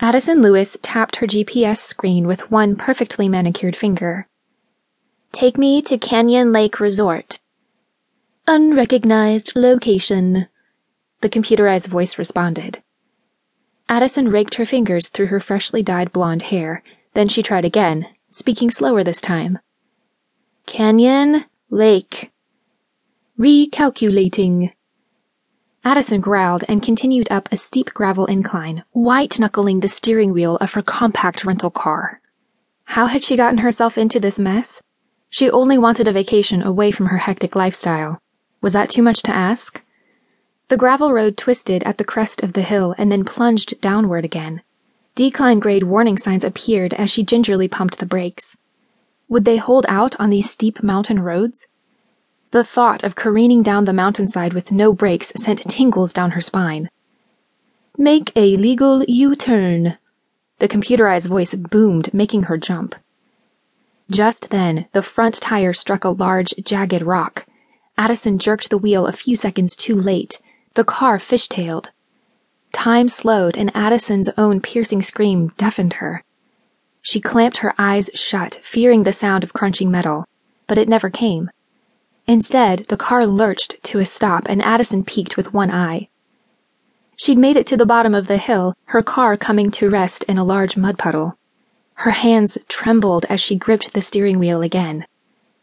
Addison Lewis tapped her GPS screen with one perfectly manicured finger. Take me to Canyon Lake Resort. Unrecognized location, the computerized voice responded. Addison raked her fingers through her freshly dyed blonde hair, then she tried again, speaking slower this time. Canyon Lake. Recalculating. Addison growled and continued up a steep gravel incline, white knuckling the steering wheel of her compact rental car. How had she gotten herself into this mess? She only wanted a vacation away from her hectic lifestyle. Was that too much to ask? The gravel road twisted at the crest of the hill and then plunged downward again. Decline grade warning signs appeared as she gingerly pumped the brakes. Would they hold out on these steep mountain roads? The thought of careening down the mountainside with no brakes sent tingles down her spine. Make a legal U turn. The computerized voice boomed, making her jump. Just then, the front tire struck a large, jagged rock. Addison jerked the wheel a few seconds too late. The car fishtailed. Time slowed, and Addison's own piercing scream deafened her. She clamped her eyes shut, fearing the sound of crunching metal, but it never came. Instead, the car lurched to a stop and Addison peeked with one eye. She'd made it to the bottom of the hill, her car coming to rest in a large mud puddle. Her hands trembled as she gripped the steering wheel again.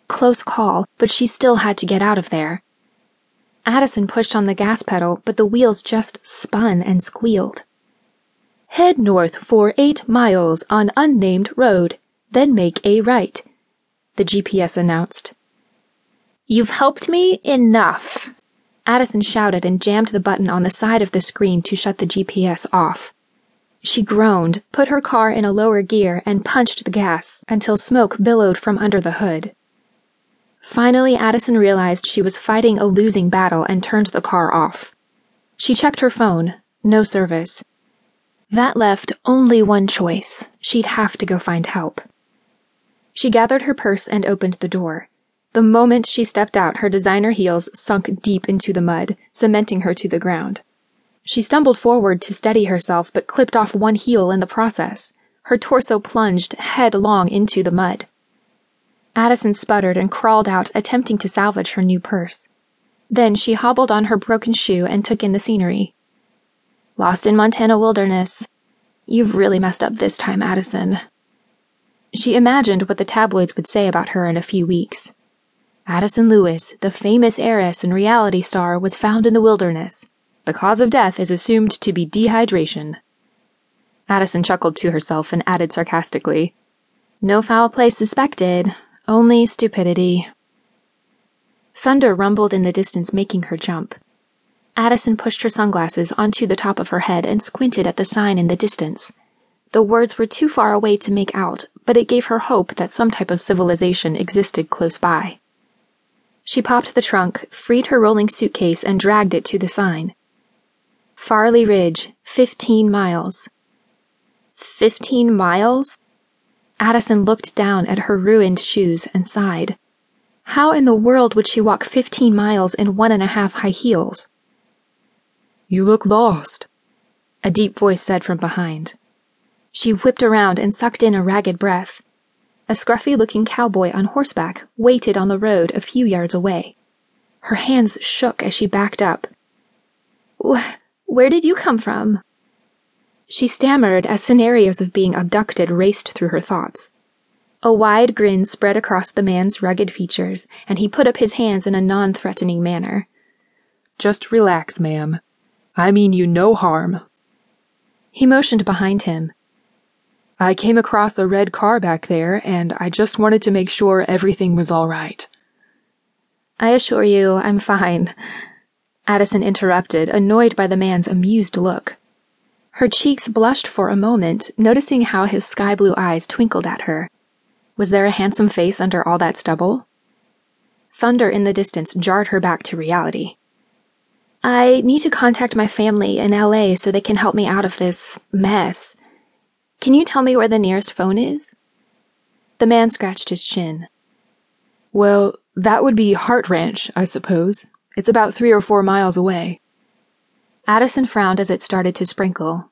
Close call, but she still had to get out of there. Addison pushed on the gas pedal, but the wheels just spun and squealed. Head north for eight miles on unnamed road, then make a right, the GPS announced. You've helped me enough. Addison shouted and jammed the button on the side of the screen to shut the GPS off. She groaned, put her car in a lower gear, and punched the gas until smoke billowed from under the hood. Finally, Addison realized she was fighting a losing battle and turned the car off. She checked her phone, no service. That left only one choice she'd have to go find help. She gathered her purse and opened the door. The moment she stepped out, her designer heels sunk deep into the mud, cementing her to the ground. She stumbled forward to steady herself, but clipped off one heel in the process. Her torso plunged headlong into the mud. Addison sputtered and crawled out, attempting to salvage her new purse. Then she hobbled on her broken shoe and took in the scenery. Lost in Montana wilderness. You've really messed up this time, Addison. She imagined what the tabloids would say about her in a few weeks. Addison Lewis, the famous heiress and reality star, was found in the wilderness. The cause of death is assumed to be dehydration. Addison chuckled to herself and added sarcastically, No foul play suspected, only stupidity. Thunder rumbled in the distance, making her jump. Addison pushed her sunglasses onto the top of her head and squinted at the sign in the distance. The words were too far away to make out, but it gave her hope that some type of civilization existed close by. She popped the trunk, freed her rolling suitcase, and dragged it to the sign. Farley Ridge, 15 miles. 15 miles? Addison looked down at her ruined shoes and sighed. How in the world would she walk 15 miles in one and a half high heels? You look lost, a deep voice said from behind. She whipped around and sucked in a ragged breath. A scruffy looking cowboy on horseback waited on the road a few yards away. Her hands shook as she backed up. Where did you come from? She stammered as scenarios of being abducted raced through her thoughts. A wide grin spread across the man's rugged features, and he put up his hands in a non threatening manner. Just relax, ma'am. I mean you no harm. He motioned behind him, I came across a red car back there, and I just wanted to make sure everything was all right. I assure you, I'm fine. Addison interrupted, annoyed by the man's amused look. Her cheeks blushed for a moment, noticing how his sky blue eyes twinkled at her. Was there a handsome face under all that stubble? Thunder in the distance jarred her back to reality. I need to contact my family in LA so they can help me out of this mess. Can you tell me where the nearest phone is? The man scratched his chin. Well, that would be Hart Ranch, I suppose. It's about three or four miles away. Addison frowned as it started to sprinkle.